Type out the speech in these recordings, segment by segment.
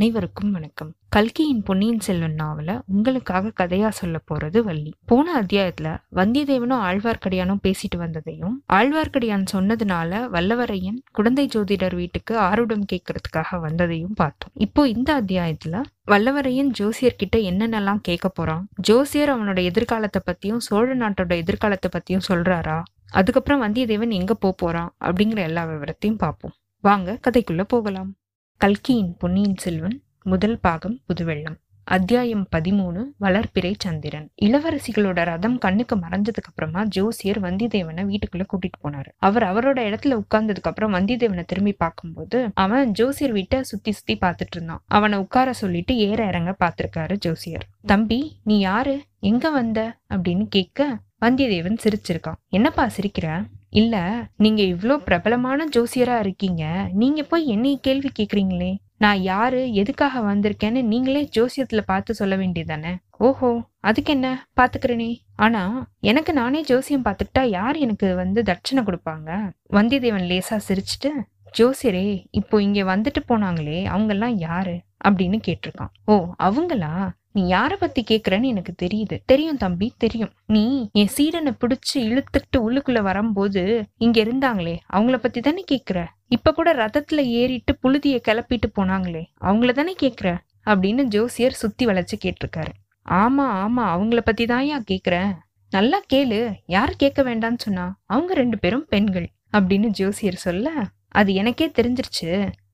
அனைவருக்கும் வணக்கம். கல்கியின் பொன்னியின் செல்வன் நாவல உங்களுக்காக கதையா சொல்ல போறது வள்ளி. போன அத்தியாயத்துல வந்தியத்தேவனும் ஆழ்வார்க்கடியானும் பேசிட்டு வந்ததையும் ஆழ்வார்க்கடியான் சொன்னதுனால வல்லவரையன் குழந்தை ஜோதிடர் வீட்டுக்கு ஆருடம் கேட்கறதுக்காக வந்ததையும் பார்த்தோம். இப்போ இந்த அத்தியாயத்துல வல்லவரையன் ஜோசியர் கிட்ட என்னென்னலாம் கேட்க போறான்? ஜோசியர் அவனோட எதிர்காலத்தை பத்தியும் சோழ நாட்டோட எதிர்காலத்தை பத்தியும் சொல்றாரா? அதுக்கப்புறம் வந்தியத்தேவன் எங்க போறான்? அப்படிங்கிற எல்லா விவரத்தையும் பார்ப்போம். வாங்க கதைக்குள்ள போகலாம். கல்கியின் பொன்னியின் செல்வன் முதல் பாகம் புதுவெள்ளம். அத்தியாயம் பதிமூணு வளர்ப்பிறை சந்திரன். இளவரசிகளோட ரதம் கண்ணுக்கு மறைஞ்சதுக்கு அப்புறமா ஜோசியர் வந்தியத்தேவனை வீட்டுக்குள்ள கூட்டிட்டு போனாரு. அவர் அவரோட இடத்துல உட்கார்ந்ததுக்கு அப்புறம் வந்தியத்தேவனை திரும்பி பார்க்கும்போது அவன் ஜோசியர் வீட்டை சுத்தி சுத்தி பார்த்துட்டு இருந்தான். அவனை உட்கார சொல்லிட்டு ஏற இறங்க பார்த்திருக்காரு ஜோசியர். தம்பி நீ யாரு? எங்க வந்த? அப்படின்னு கேட்க வந்தியத்தேவன் சிரிச்சிருக்கான். என்னப்பா சிரிக்கிற? இல்லை நீங்கள் இவ்வளோ பிரபலமான ஜோசியராக இருக்கீங்க. நீங்கள் போய் என்னை கேள்வி கேட்குறீங்களே நான் யாரு எதுக்காக வந்திருக்கேன்னு நீங்களே ஜோசியத்தில் பார்த்து சொல்ல வேண்டியதானே ஓஹோ அதுக்கு என்ன? பார்த்துக்கிறேனே ஆனால் எனக்கு நானே ஜோசியம் பார்த்துக்கிட்டா யார் எனக்கு வந்து தட்சணை கொடுப்பாங்க? வந்தியத்தேவன் லேசாக சிரிச்சிட்டு ஜோசியரே இப்போ இங்கே வந்துட்டு போனாங்களே அவங்கெல்லாம் யாரு? அப்படின்னு கேட்டிருக்கான். ஓ அவங்களா? நீ யார பத்தி கேக்குறன்னு எனக்கு தெரியுது. தெரியும் தம்பி தெரியும். நீ என் சீடனை பிடிச்சு இழுத்துட்டு உள்ளுக்குள்ள வரும்போது இங்க இருந்தாங்களே அவங்கள பத்தி தானே கேக்குற? இப்ப கூட ரதத்துல ஏறிட்டு புழுதிய கிளப்பிட்டு போனாங்களே அவங்கள தானே கேக்குற? அப்படின்னு ஜோசியர் சுத்தி வளைச்சு கேட்டிருக்காரு. ஆமா ஆமா அவங்கள பத்தி தான் யா கேக்குறேன் நல்லா கேளு யார் கேட்க வேண்டாம்னு சொன்னா அவங்க ரெண்டு பேரும் பெண்கள் அப்படின்னு ஜோசியர் சொல்ல அது எனக்கே தெரிஞ்சிருச்சு.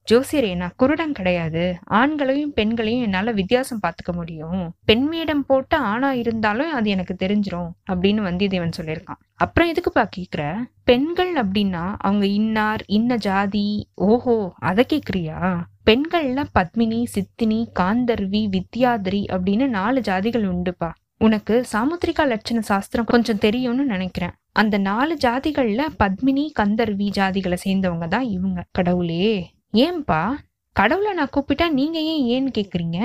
ஜோசியர் என்ன? குருடன் கிடையாது. ஆண்களையும் பெண்களையும் என்னால வித்தியாசம் பார்த்துக்க முடியும். பெண் வேடம் போட்டு ஆணா இருந்தாலும் அது எனக்கு தெரிஞ்சிரும் அப்படின்னு வந்தியத்தேவன் சொல்லியிருக்கான். அப்புறம் எதுக்குப்பா கேக்குற? பெண்கள் அப்படின்னா அவங்க இன்னார் இன்ன ஜாதி ஓஹோ அதை கேக்குறியா? பெண்கள்ல பத்மினி சித்தினி காந்தர்வி வித்யாதிரி அப்படின்னு நாலு ஜாதிகள் உண்டுப்பா. உனக்கு சாமுத்திரிகா லட்சண சாஸ்திரம் கொஞ்சம் தெரியும்னு நினைக்கிறேன். அந்த நாலு ஜாதிகள்ல பத்மினி கந்தர்வி ஜாதிகளை சேர்ந்தவங்க தான் இவங்க. கடவுளே. ஏன்பா? கடவுளை நான் கூப்பிட்டா நீங்க ஏன் ஏன்னு கேக்குறீங்க?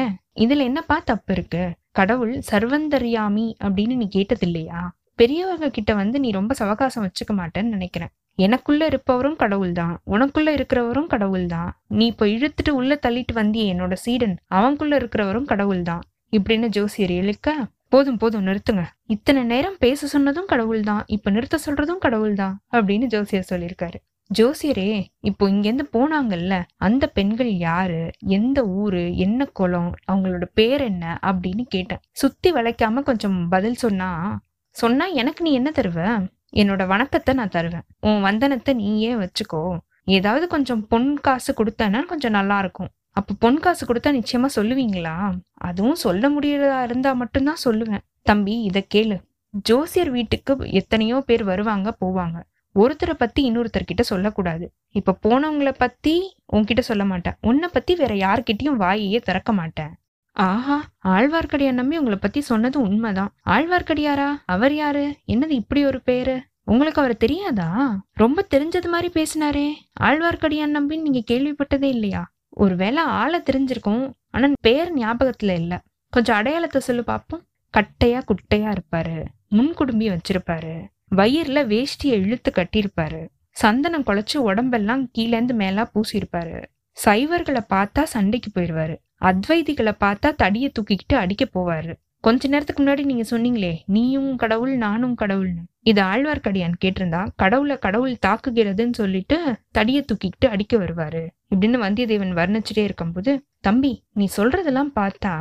இதுல என்னப்பா தப்பு இருக்கு? கடவுள் சர்வந்தர்யாமி அப்படின்னு நீ கேட்டது இல்லையா பெரியவங்க கிட்ட வந்து நீ ரொம்ப சவகாசம் வச்சுக்க மாட்டேன்னு நினைக்கிறேன். எனக்குள்ள இருப்பவரும் கடவுள் தான் உனக்குள்ள இருக்கிறவரும் கடவுள் தான் நீ இப்போ இழுத்துட்டு உள்ள தள்ளிட்டு வந்திய என்னோட சீடன். அவனுக்குள்ள இருக்கிறவரும் கடவுள் தான் இப்படின்னு ஜோசியர் இழுக்க போதும் போதும் நிறுத்துங்க. இத்தனை நேரம் பேச சொன்னதும் கடவுள் தான் இப்ப நிறுத்த சொல்றதும் கடவுள் தான் அப்படின்னு ஜோசியர் சொல்லியிருக்காரு. ஜோசியரே இப்போ இங்கேருந்து போனாங்கல்ல அந்த பெண்கள் யாரு? எந்த ஊரு? என்ன குளம்? அவங்களோட பேர் என்ன? அப்படின்னு கேட்டேன். சுத்தி வளைக்காம கொஞ்சம் பதில் சொன்னா சொன்னா எனக்கு நீ என்ன தருவ? என்னோட வணக்கத்தை நான் தருவேன். உன் வந்தனத்தை நீயே வச்சுக்கோ. ஏதாவது கொஞ்சம் பொன் காசு கொடுத்தேன்னா கொஞ்சம் நல்லா இருக்கும். அப்ப பொன் காசு கொடுத்தா நிச்சயமா சொல்லுவீங்களா? அதுவும் சொல்ல முடியறதா இருந்தா மட்டும்தான் சொல்லுவேன். தம்பி இத கேளு. ஜோசியர் வீட்டுக்கு எத்தனையோ பேர் வருவாங்க போவாங்க. ஒருத்தரை பத்தி இன்னொருத்தர்கிட்ட சொல்லக்கூடாது. இப்ப போனவங்கள பத்தி உன்கிட்ட சொல்ல மாட்டேன். உன்னை பத்தி வேற யார்கிட்டயும் வாயையே திறக்க மாட்டேன். ஆஹா ஆழ்வார்க்கடியார் நம்பி உங்களை பத்தி சொன்னது உண்மைதான். ஆழ்வார்க்கடியாரா? அவர் யாரு? என்னது இப்படி ஒரு பேரு? உங்களுக்கு அவர் தெரியாதா? ரொம்ப தெரிஞ்சது மாதிரி பேசினாரே. ஆழ்வார்க்கடியான் நம்பின்னு நீங்க கேள்விப்பட்டதே இல்லையா? ஒருவேளை ஆளை தெரிஞ்சிருக்கும் ஆனா பேர் ஞாபகத்துல இல்ல. கொஞ்சம் அடையாளத்தை சொல்லு பார்ப்போம் கட்டையா குட்டையா இருப்பாரு. முன்குடும்பி வச்சிருப்பாரு. வயிறுல வேஷ்டியை இழுத்து கட்டியிருப்பாரு. சந்தனம் குழைச்சு உடம்பெல்லாம் கீழேந்து மேலா பூசியிருப்பாரு. சைவர்களை பார்த்தா சண்டைக்கு போயிடுவாரு அத்வைதிகளை பார்த்தா தடியை தூக்கிக்கிட்டு அடிக்க போவாரு. கொஞ்ச நேரத்துக்கு முன்னாடி நீங்க சொன்னீங்களே நீயும் கடவுள் நானும் கடவுள்னு. இது ஆழ்வார்க்கடியான் கேட்டிருந்தா கடவுளை கடவுள் தாக்குகிறதுன்னு சொல்லிட்டு தடியை தூக்கிக்கிட்டு அடிக்க வருவாரு. இப்படின்னு வந்தியத்தேவன் வர்ணிச்சுட்டே இருக்கும்போது தம்பி நீ சொல்றதெல்லாம் பார்த்தா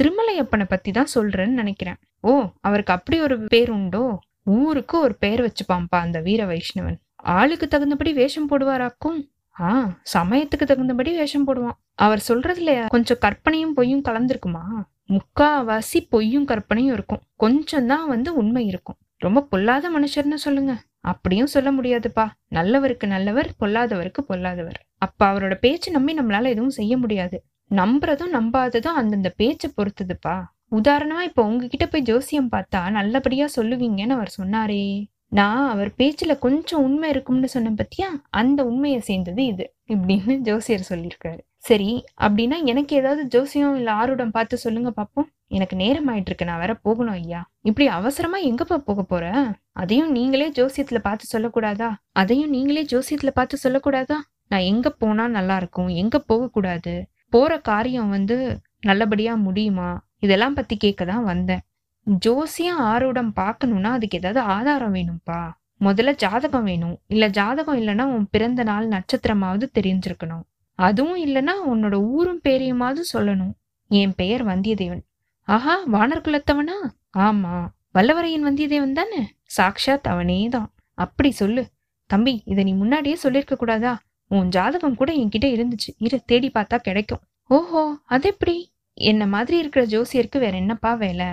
திருமலையப்பனை பத்தி தான் சொல்றேன்னு நினைக்கிறேன். ஓ அவருக்கு அப்படி ஒரு பேர் உண்டோ? ஊருக்கு ஒரு பெயர் வச்சுப்பான்ப்பா அந்த வீர வைஷ்ணவன். ஆளுக்கு தகுந்தபடி வேஷம் போடுவாராக்கும்? ஆ சமயத்துக்கு தகுந்தபடி வேஷம் போடுவான். அவர் சொல்றதுல கொஞ்சம் கற்பனையும் பொய்யும் கலந்துருக்குமா? முக்காவாசி பொய்யும் கற்பனையும் இருக்கும். கொஞ்சம் தான் வந்து உண்மை இருக்கும். ரொம்ப பொல்லாத மனுஷர்னு சொல்லுங்க. அப்படியும் சொல்ல முடியாதுப்பா. நல்லவருக்கு நல்லவர் பொல்லாதவருக்கு பொல்லாதவர். அப்ப அவரோட பேச்சு நம்பி நம்மளால எதுவும் செய்ய முடியாது. நம்புறதும் நம்பாததும் அந்தந்த பேச்சை பொறுத்ததுப்பா. உதாரணமா இப்போ உங்ககிட்ட போய் ஜோசியம் பார்த்தா நல்லபடியா சொல்லுவீங்கன்னு அவர் சொன்னாரே. நான் அவர் பேச்சில் கொஞ்சம் உண்மை இருக்கும்னு சொன்ன பத்தியா? அந்த உண்மையை சேர்ந்தது இது இப்படின்னு ஜோசியர் சொல்லியிருக்காரு. சரி அப்படின்னா எனக்கு ஏதாவது ஜோசியம் இல்லை ஆர்வடம் பார்த்து சொல்லுங்க பார்ப்போம் எனக்கு நேரம் ஆயிட்டு இருக்கு நான் வேற போகணும் ஐயா. இப்படி அவசரமா எங்கப்பா போக போற? அதையும் நீங்களே ஜோசியத்துல பார்த்து சொல்லக்கூடாதா? அதையும் நீங்களே ஜோசியத்துல பார்த்து சொல்லக்கூடாதா? நான் எங்க போனா நல்லா இருக்கும்? எங்க போக கூடாது போற காரியம் வந்து நல்லபடியா முடியுமா? இதெல்லாம் பத்தி கேட்க தான் வந்தேன். ஜோசியம் ஆரோடம் பார்க்கணும்னா அதுக்கு ஏதாவது ஆதாரம் வேணும்ப்பா முதல்ல ஜாதகம் வேணும். இல்ல ஜாதகம் இல்லைன்னா உன் பிறந்த நாள் நட்சத்திரமாவது தெரிஞ்சிருக்கணும். அதுவும் இல்லைன்னா உன்னோட ஊரும் பேரையுமாவது சொல்லணும். என் பெயர் வந்தியத்தேவன். ஆஹா வானர் குலத்தவனா? ஆமா. வல்லவரையன் வந்தியத்தேவன் தானே? சாக்ஷாத் அவனே தான் அப்படி சொல்லு. தம்பி இதை நீ முன்னாடியே சொல்லியிருக்க கூடாதா? உன் ஜாதகம் கூட என்கிட்ட இருந்துச்சு. இரு தேடி பார்த்தா கிடைக்கும். ஓஹோ அது எப்படி என்ன மாதிரி இருக்கிற ஜோசியருக்கு வேற என்னப்பா வேலை?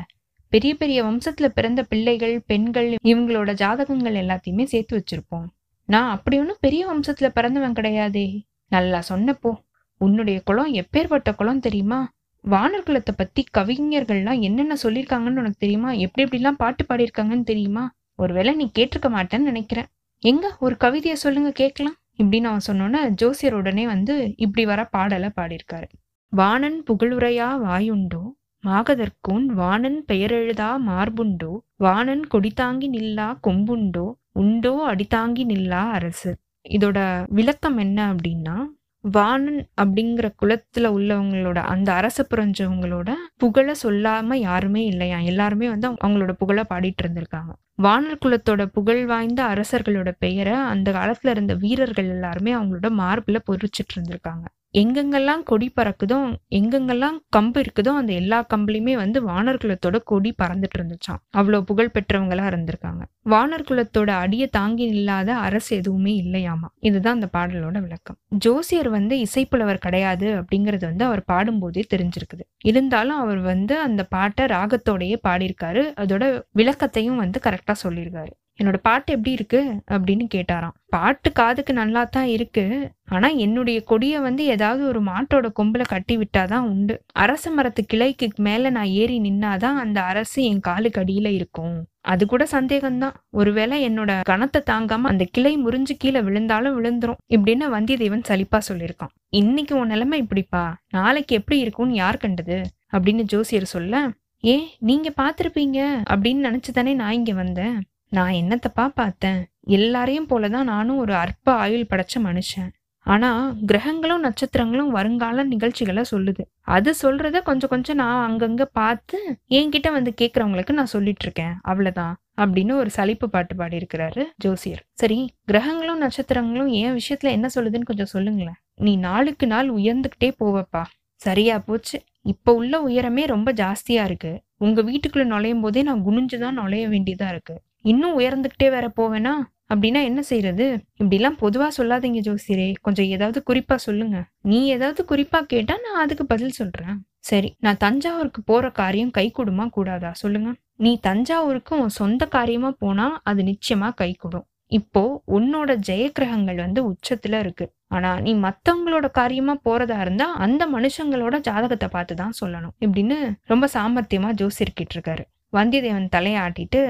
பெரிய பெரிய வம்சத்துல பிறந்த பிள்ளைகள் பெண்கள் இவங்களோட ஜாதகங்கள் எல்லாத்தையுமே சேர்த்து வச்சிருப்போம். நான் அப்படி ஒன்றும் பெரிய வம்சத்துல பிறந்தவன் கிடையாதே. நல்லா சொன்னப்போ உன்னுடைய குளம் எப்பேற்பட்ட குலம் தெரியுமா? வானர் குலத்தை பத்தி கவிஞர்கள்லாம் என்னென்ன சொல்லியிருக்காங்கன்னு உனக்கு தெரியுமா? எப்படி எப்படிலாம் பாட்டு பாடியிருக்காங்கன்னு தெரியுமா? ஒருவேளை நீ கேட்டிருக்க மாட்டேன்னு நினைக்கிறேன். எங்க? ஒரு கவிதையை சொல்லுங்க கேட்கலாம். இப்படின்னு அவன் சொன்னோன்னே ஜோசியர் உடனே வந்து இப்படி வர பாடலை பாடியிருக்காரு. வாணன் புகழுரையா வாயுண்டோ? மாகதற்கோன் வாணன் பெயரெழுதா மார்புண்டோ? வாணன் கொடிதாங்கி நில்லா கொம்புண்டோ? உண்டோ அடிதாங்கி நில்லா அரசு. இதோட விளக்கம் என்ன அப்படின்னா வாணன் அப்படிங்கிற குலத்துல உள்ளவங்களோட அந்த அரசு புரிஞ்சவங்களோட புகழ சொல்லாம யாருமே இல்லையா? எல்லாருமே வந்து அவங்களோட புகழ பாடிட்டு இருந்திருக்காங்க. வானர் குலத்தோட புகழ் வாய்ந்த அரசர்களோட பெயரை அந்த காலத்துல இருந்த வீரர்கள் எல்லாருமே அவங்களோட மார்பில் பொறிச்சிட்டு இருந்திருக்காங்க. எங்கெங்கெல்லாம் கொடி பறக்குதோ எங்கெங்கெல்லாம் கம்பு இருக்குதோ அந்த எல்லா கம்புலையுமே வந்து வானர் குலத்தோட கொடி பறந்துட்டு இருந்துச்சாம். அவ்வளோ புகழ் பெற்றவங்களா இருந்திருக்காங்க. வானர் குலத்தோட அடியை தாங்கி இல்லாத அரசு எதுவுமே இல்லையாமா இதுதான் அந்த பாடலோட விளக்கம். ஜோசியர் வந்து இசைப்புலவர் கிடையாது அப்படிங்கறது வந்து அவர் பாடும்போதே தெரிஞ்சிருக்குது. இருந்தாலும் அவர் வந்து அந்த பாட்டை ராகத்தோடையே பாடியிருக்காரு. அதோட விளக்கத்தையும் வந்து கரெக்டா சொல்லியிருக்காரு. என்னோட பாட்டு எப்படி இருக்கு? அப்படின்னு கேட்டாராம். பாட்டு காதுக்கு நல்லா தான் இருக்கு. ஆனா என்னுடைய கொடியை வந்து ஏதாவது ஒரு மாட்டோட கொம்புல கட்டி விட்டாதான் உண்டு. அரச மரத்து கிளைக்கு மேல நான் ஏறி நின்னாதான் அந்த அரசு என் காலுக்கு அடியில இருக்கும். அது கூட சந்தேகம்தான். ஒருவேளை என்னோட கணத்தை தாங்காம அந்த கிளை முறிஞ்சு கீழே விழுந்தாலும் விழுந்துரும். இப்படின்னு வந்தியத்தேவன் சலிப்பா சொல்லியிருக்கான். இன்னைக்கு உன் நிலைமை இப்படிப்பா? நாளைக்கு எப்படி இருக்கும்னு யார் கண்டது? அப்படின்னு ஜோசியர் சொல்ல ஏன் நீங்க பாத்திருப்பீங்க அப்படின்னு நினைச்சுதானே நான் இங்க வந்தேன். நான் என்னத்தப்பா பார்த்தேன் எல்லாரையும் போலதான் நானும் ஒரு அற்ப ஆயுள் படைச்ச மனுஷன். ஆனா கிரகங்களும் நட்சத்திரங்களும் வருங்கால நிகழ்ச்சிகளை சொல்லுது. அது சொல்றத கொஞ்சம் கொஞ்சம் நான் அங்கங்க பார்த்து என்கிட்ட வந்து கேக்குறவங்களுக்கு நான் சொல்லிட்டு இருக்கேன் அவ்வளவுதான் அப்படின்னு ஒரு சலிப்பு பாட்டு பாடி இருக்கிறாரு ஜோசியர். சரி கிரகங்களும் நட்சத்திரங்களும் என் விஷயத்துல என்ன சொல்லுதுன்னு கொஞ்சம் சொல்லுங்களேன். நீ நாளுக்கு நாள் உயர்ந்துகிட்டே போவப்பா. சரியா போச்சு. இப்ப உள்ள உயரமே ரொம்ப ஜாஸ்தியா இருக்கு. உங்க வீட்டுக்குள்ள நுழையும் போதே நான் குனிஞ்சுதான் நுழைய வேண்டியதா இருக்கு. இன்னும் உயர்ந்துகிட்டே வேற போவேனா? அப்படின்னா என்ன செய்யறது இப்படிலாம் பொதுவா சொல்லாதீங்க ஜோசியரே. கொஞ்சம் ஏதாவது குறிப்பா சொல்லுங்க. நீ ஏதாவது குறிப்பா கேட்டா நான் அதுக்கு பதில் சொல்றேன். சரி நான் தஞ்சாவூருக்கு போற காரியம் கை கூடுமா கூடாதா? சொல்லுங்க. நீ தஞ்சாவூருக்கு உன் சொந்த காரியமா போனா அது நிச்சயமா கை கூடும் இப்போ உன்னோட ஜெயக்கிரகங்கள் வந்து உச்சத்துல இருக்கு. ஆனா நீ மத்தவங்களோட காரியமா போறதா இருந்தா அந்த மனுஷங்களோட ஜாதகத்தை பார்த்து தான் சொல்லணும். இப்படின்னு ரொம்ப சாமர்த்தியமா ஜோசியர்கிட்டு இருக்காரு. வந்தியத்தேவன் தலையாட்டிட்டு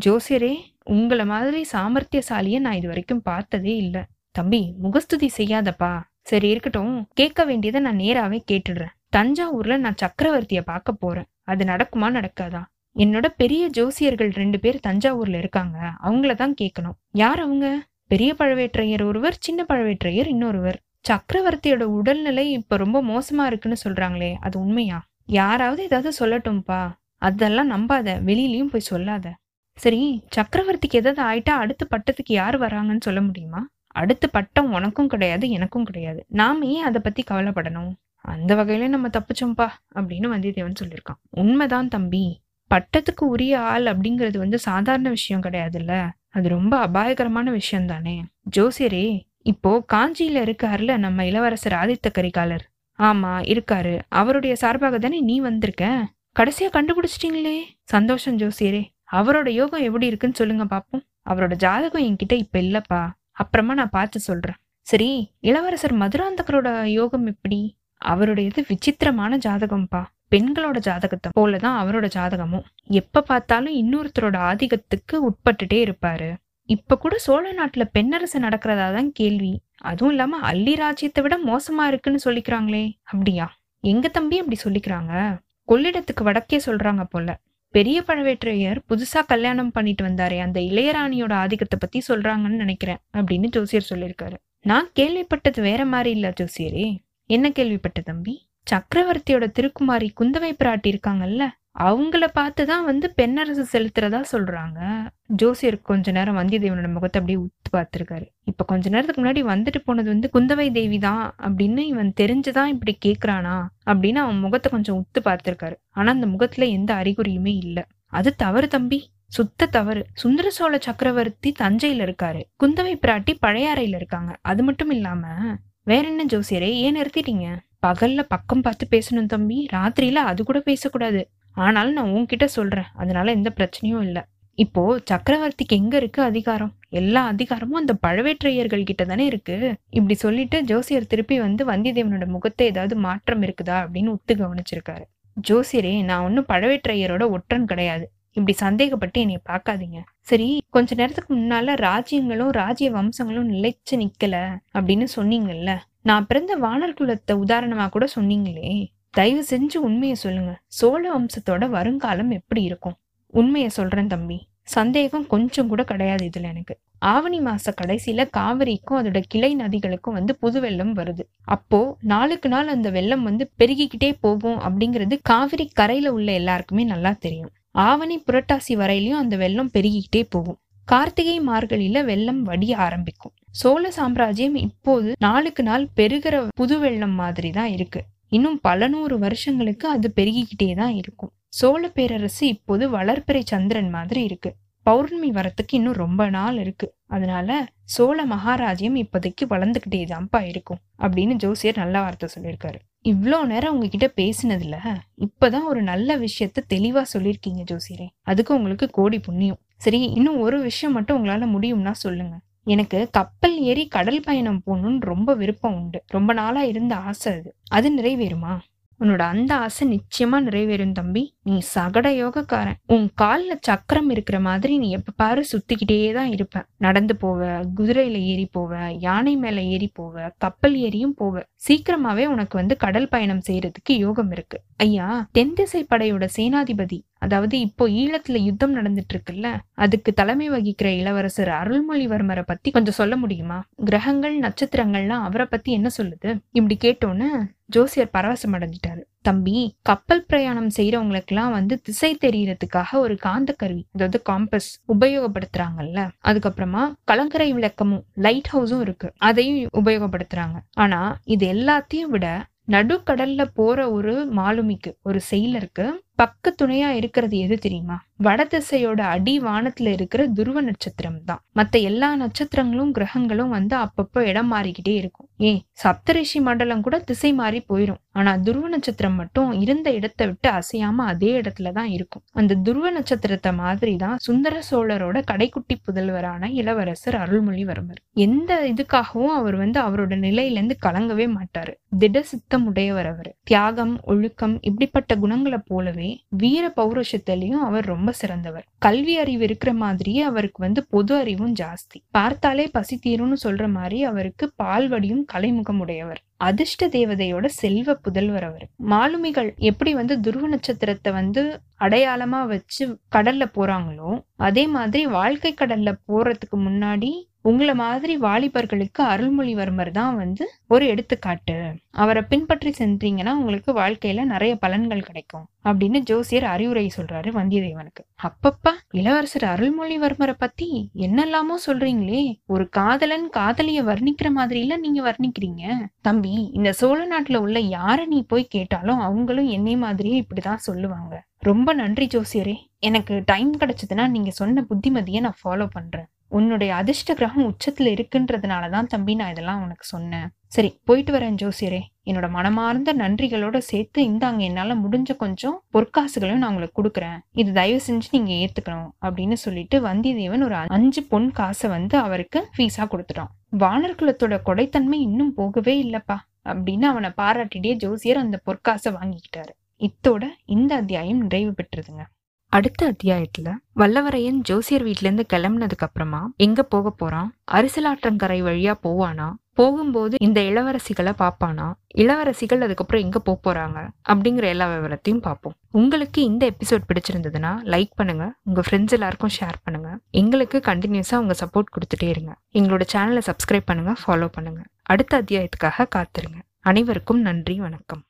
ஜோசியரே உங்களை மாதிரி சாமர்த்தியசாலியை நான் இது வரைக்கும் பார்த்ததே இல்லை. தம்பி முகஸ்துதி செய்யாதப்பா. சரி இருக்கட்டும். கேட்க வேண்டியதை நான் நேராவே கேட்டுடுறேன். தஞ்சாவூர்ல நான் சக்கரவர்த்திய பார்க்க போறேன். அது நடக்குமா நடக்காதா? என்னோட பெரிய ஜோசியர்கள் ரெண்டு பேர் தஞ்சாவூர்ல இருக்காங்க. அவங்கள தான் கேட்கணும் யார் அவங்க? பெரிய பழவேற்றையர் ஒருவர் சின்ன பழவேற்றையர் இன்னொருவர். சக்கரவர்த்தியோட உடல்நிலை இப்ப ரொம்ப மோசமா இருக்குன்னு சொல்றாங்களே அது உண்மையா? யாராவது ஏதாவது சொல்லட்டும்ப்பா அதெல்லாம் நம்பாத. வெளியிலயும் போய் சொல்லாத. சரி சக்கரவர்த்திக்கு ஏதாவது ஆயிட்டா அடுத்த பட்டத்துக்கு யார் வராங்கன்னு சொல்ல முடியுமா? அடுத்த பட்டம் உனக்கும் கிடையாது எனக்கும் கிடையாது. நாம ஏன் அதை பத்தி கவலைப்படணும்? அந்த வகையில நம்ம தப்பிச்சோம்பா அப்படின்னு வந்தியத்தேவன் சொல்லியிருக்கான். உண்மைதான் தம்பி. பட்டத்துக்கு உரிய ஆள் அப்படிங்கிறது வந்து சாதாரண விஷயம் கிடையாதுல்ல. அது ரொம்ப அபாயகரமான விஷயம் தானே. ஜோசியரே இப்போ காஞ்சியில இருக்காருல நம்ம இளவரசர் ஆதித்த கரிகாலர். ஆமா இருக்காரு. அவருடைய சார்பாக தானே நீ வந்திருக்க? கடைசியா கண்டுபிடிச்சிட்டீங்களே. சந்தோஷம் ஜோசியரே. அவரோட யோகம் எப்படி இருக்குன்னு சொல்லுங்க பாப்போம். அவரோட ஜாதகம் என்கிட்ட இப்ப இல்லப்பா. அப்புறமா நான் பார்த்து சொல்றேன். சரி இளவரசர் மதுராந்தகரோட யோகம் எப்படி? அவருடையது விசித்திரமான ஜாதகம்ப்பா பெண்களோட ஜாதகத்தை போலதான் அவரோட ஜாதகமும். எப்ப பார்த்தாலும் இன்னொருத்தரோட ஆதிக்கத்துக்கு உட்பட்டுட்டே இருப்பாரு. இப்ப கூட சோழ நாட்டுல பெண்ணரசு நடக்கிறதா தான் கேள்வி. அதுவும் இல்லாம அள்ளி ராஜ்யத்தை விட மோசமா இருக்குன்னு சொல்லிக்கிறாங்களே. அப்படியா? எங்க தம்பி அப்படி சொல்லிக்கிறாங்க? கொள்ளிடத்துக்கு வடக்கே சொல்றாங்க போல. பெரிய பழவேற்றையர் புதுசா கல்யாணம் பண்ணிட்டு வந்தாரே அந்த இளையராணியோட ஆதிக்கத்தை பத்தி சொல்றாங்கன்னு நினைக்கிறேன் அப்படின்னு ஜோசியர் சொல்லியிருக்காரு. நான் கேள்விப்பட்டது வேற மாதிரி இல்ல ஜோசியரே. என்ன கேள்விப்பட்ட தம்பி? சக்கரவர்த்தியோட திருக்குமாரி குந்தவை பிராட்டி இருக்காங்கல்ல அவங்கள பார்த்து தான் வந்து பெண்ணரசு செலுத்துறதா சொல்றாங்க. ஜோசியர் கொஞ்ச நேரம் வந்தியத்தேவனோட முகத்தை அப்படியே உத்து பார்த்திருக்காரு. இப்ப கொஞ்ச நேரத்துக்கு முன்னாடி வந்துட்டு போனது வந்து குந்தவை தேவி தான் அப்படின்னு இவன் தெரிஞ்சுதான் இப்படி கேக்குறானா அப்படின்னு அவன் முகத்தை கொஞ்சம் உத்து பார்த்திருக்காரு. ஆனா அந்த முகத்துல எந்த அறிகுறியுமே இல்ல. அது தவறு தம்பி. சுத்த தவறு. சுந்தர சோழ சக்கரவர்த்தி தஞ்சையில இருக்காரு. குந்தவை பிராட்டி பழையாறையில இருக்காங்க. அது மட்டும் இல்லாம வேற என்ன ஜோசியரே? ஏன் நிறுத்திட்டீங்க? பகல்ல பக்கம் பார்த்து பேசணும் தம்பி. ராத்திரியில அது கூட பேசக்கூடாது. ஆனாலும் நான் உன்கிட்ட சொல்கிறேன் அதனால எந்த பிரச்சனையும் இல்லை. இப்போ சக்கரவர்த்திக்கு எங்க இருக்கு அதிகாரம்? எல்லா அதிகாரமும் அந்த பழவேற்றையர்கள் கிட்ட தானே இருக்கு. இப்படி சொல்லிட்டு ஜோசியர் திருப்பி வந்து வந்தியத்தேவனோட முகத்தை ஏதாவது மாற்றம் இருக்குதா அப்படின்னு உத்து கவனிச்சிருக்காரு. ஜோசியரே நான் ஒன்றும் பழவேற்றையரோட ஒற்றன் கிடையாது. இப்படி சந்தேகப்பட்டு என்னைய பார்க்காதீங்க. சரி கொஞ்ச நேரத்துக்கு முன்னால ராஜ்யங்களும் ராஜ்ய வம்சங்களும் நிலைச்சு நிக்கல அப்படின்னு சொன்னீங்கல்ல? நான் பிறந்த வானர் குலத்தை உதாரணமா கூட சொன்னீங்களே. தயவு செஞ்சு உண்மையை சொல்லுங்க. சோழ வம்சத்தோட வருங்காலம் எப்படி இருக்கும்? உண்மையை சொல்றேன் தம்பி. சந்தேகம் கொஞ்சம் கூட கிடையாது இதுல எனக்கு. ஆவணி மாச கடைசியில காவிரிக்கும் அதோட கிளை நதிகளுக்கும் வந்து புது வெள்ளம் வருது. அப்போ நாளுக்கு நாள் அந்த வெள்ளம் வந்து பெருகிக்கிட்டே போகும் அப்படிங்கிறது காவிரி கரையில உள்ள எல்லாருக்குமே நல்லா தெரியும். ஆவணி புரட்டாசி வரையிலயும் அந்த வெள்ளம் பெருகிக்கிட்டே போகும். கார்த்திகை மார்கழியில வெள்ளம் வடிய ஆரம்பிக்கும். சோழ சாம்ராஜ்யம் இப்போது நாளுக்கு நாள் பெருகிற புது வெள்ளம் மாதிரி தான் இருக்கு. இன்னும் பல நூறு வருஷங்களுக்கு அது பெருகிக்கிட்டே தான் இருக்கும். சோழ பேரரசு இப்போது வளர்பிறை சந்திரன் மாதிரி இருக்கு. பௌர்ணமி வரத்துக்கு இன்னும் ரொம்ப நாள் இருக்கு. அதனால சோழ மகாராஜ்யம் இப்போதைக்கு வளர்ந்துகிட்டே தான்ப்பா இருக்கும் அப்படின்னு ஜோசியர் நல்ல வார்த்தை சொல்லியிருக்காரு. இவ்வளோ நேரம் உங்ககிட்ட பேசினதுல இப்பதான் ஒரு நல்ல விஷயத்த தெளிவா சொல்லியிருக்கீங்க ஜோசியரே. அதுக்கு உங்களுக்கு கோடி புண்ணியம். சரி இன்னும் ஒரு விஷயம் மட்டும் உங்களால முடியும்னா சொல்லுங்க. எனக்கு கப்பல் ஏறி கடல் பயணம் போகணும்னு ரொம்ப விருப்பம் உண்டு. ரொம்ப நாளா இருந்த ஆசை அது. அது நிறைவேறுமா? உன்னோட அந்த ஆசை நிச்சயமா நிறைவேறும் தம்பி. நீ சகட யோகக்காரன். உன் கால்ல சக்கரம் இருக்கிற மாதிரி நீ எப்ப பாரு சுத்திக்கிட்டே தான் இருப்ப. நடந்து போவ குதிரையில ஏறி போவ யானை மேல ஏறி போவ கப்பல் ஏறியும் போவ. சீக்கிரமாவே உனக்கு வந்து கடல் பயணம் செய்யறதுக்கு யோகம் இருக்கு. ஐயா தென் திசை படையோட சேனாதிபதி அதாவது இப்போ ஈழத்துல யுத்தம் நடந்துட்டு இருக்குல்ல அதுக்கு தலைமை வகிக்கிற இளவரசர் அருள்மொழிவர்மரை பத்தி கொஞ்சம் சொல்ல முடியுமா? கிரகங்கள் நட்சத்திரங்கள்லாம் அவரை பத்தி என்ன சொல்லுது? இப்படி கேட்டோன்னு ஜோசியர் பரவசம் அடைஞ்சிட்டாரு. தம்பி கப்பல் பிரயாணம் செய்யறவங்களுக்கெல்லாம் வந்து திசை தெரியறதுக்காக ஒரு காந்த கருவி அதாவது காம்பஸ் உபயோகப்படுத்துறாங்கல்ல. அதுக்கப்புறமா கலங்கரை விளக்கமும் லைட் ஹவுஸும் இருக்கு. அதையும் உபயோகப்படுத்துறாங்க. ஆனா இது எல்லாத்தையும் விட நடுக்கடல்ல போற ஒரு மாலுமிக்கு ஒரு செயலருக்கு பக்க துணையா இருக்கிறது எது தெரியுமா? வடதிசையோட அடி வானத்துல இருக்கிற துருவ நட்சத்திரம் தான். மத்த எல்லா நட்சத்திரங்களும் கிரகங்களும் வந்து அப்பப்போ இடம் மாறிக்கிட்டே இருக்கும். ஏன்? சப்தரிஷி மண்டலம் கூட திசை மாறி போயிடும் ஆனா துருவ நட்சத்திரம் மட்டும் இருந்த இடத்தை விட்டு அசையாம அதே இடத்துல தான் இருக்கும். அந்த துருவ நட்சத்திரத்தை மாதிரி தான் சுந்தர சோழரோட கடைக்குட்டி புதல்வரான இளவரசர் அருள்மொழிவர்மர். எந்த இதுக்காகவும் அவர் வந்து அவரோட நிலையில இருந்து கலங்கவே மாட்டாரு. திட சித்தம் உடையவர் அவர். தியாகம் ஒழுக்கம் இப்படிப்பட்ட குணங்களை போலவே வீர பௌருஷத்திலையும் அவர் ரொம்ப சிறந்தவர். கல்வி அறிவு இருக்கிற மாதிரியே அவருக்கு வந்து பொது அறிவும் ஜாஸ்தி. பார்த்தாலே பசி தீரும்னு சொல்ற மாதிரி அவருக்கு பால்வடியும் கலைமுகம் உடையவர் அதிர்ஷ்ட தேவதையோட செல்வ புதல்வர் அவர். மாலுமிகள் எப்படி வந்து துருவ நட்சத்திரத்தை வந்து அடையாளமா வச்சு கடல்ல போறாங்களோ அதே மாதிரி வாழ்க்கை கடல்ல போறதுக்கு முன்னாடி உங்களை மாதிரி வாலிபர்களுக்கு அருள்மொழிவர்மர் தான் வந்து ஒரு எடுத்துக்காட்டு. அவரை பின்பற்றி சென்றீங்கன்னா உங்களுக்கு வாழ்க்கையில நிறைய பலன்கள் கிடைக்கும் அப்படின்னு ஜோசியர் அறிவுரை சொல்றாரு வந்தியத்தேவனுக்கு. அப்பப்பா இளவரசர் அருள்மொழிவர்மரை பத்தி என்னெல்லாமோ சொல்றீங்களே ஒரு காதலன் காதலிய வர்ணிக்கிற மாதிரி எல்லாம் நீங்க வர்ணிக்கிறீங்க. தம்பி இந்த சோழ நாட்டுல உள்ள யாரை நீ போய் கேட்டாலும் அவங்களும் என்னை மாதிரியே இப்படிதான் சொல்லுவாங்க. ரொம்ப நன்றி ஜோசியரே. எனக்கு டைம் கிடைச்சதுன்னா நீங்க சொன்ன புத்திமதியை நான் ஃபாலோ பண்றேன். உன்னுடைய அதிர்ஷ்ட கிரகம் உச்சத்துல இருக்குன்றதுனால தான் தம்பி நான் இதெல்லாம் உனக்கு சொன்னேன். சரி போயிட்டு வரேன் ஜோசியரே. என்னோட மனமார்ந்த நன்றிகளோட சேர்த்து இந்தாங்க என்னால முடிஞ்ச கொஞ்சம் பொற்காசுகளையும் நான் உங்களுக்கு கொடுக்குறேன். இது தயவு செஞ்சு நீங்க ஏத்துக்கணும் அப்படின்னு சொல்லிட்டு வந்தியத்தேவன் ஒரு அஞ்சு பொன் காசை வந்து அவருக்கு ஃபீஸா கொடுத்துட்டான். வானர்குலத்தோட கொடைத்தன்மை இன்னும் போகவே இல்லப்பா அப்படின்னு அவனை பாராட்டிட்டே ஜோசியர் அந்த பொற்காசை வாங்கிக்கிட்டாரு. இத்தோட இந்த அத்தியாயம் நிறைவு பெற்றதுங்க. அடுத்த அத்தியாயத்துல வல்லவரையன் ஜோசியர் வீட்ல இருந்து கிளம்புனதுக்கு அப்புறமா எங்க போக போறான்? அரிசலாற்றங்கரை வழியா போவானா? போகும்போது இந்த இளவரசிகளை பார்ப்பானா? இளவரசிகள் அதுக்கப்புறம் எங்க போக போறாங்க? அப்படிங்கிற எல்லா விவரத்தையும் பார்ப்போம். உங்களுக்கு இந்த எபிசோட் பிடிச்சிருந்ததுன்னா லைக் பண்ணுங்க. உங்க ஃப்ரெண்ட்ஸ் எல்லாருக்கும் ஷேர் பண்ணுங்க. எங்களுக்கு கண்டினியூஸா உங்க சப்போர்ட் கொடுத்துட்டே இருங்க. எங்களோட சேனலை சப்ஸ்கிரைப் பண்ணுங்க ஃபாலோ பண்ணுங்க. அடுத்த அத்தியாயத்துக்காக காத்திருங்க. அனைவருக்கும் நன்றி வணக்கம்.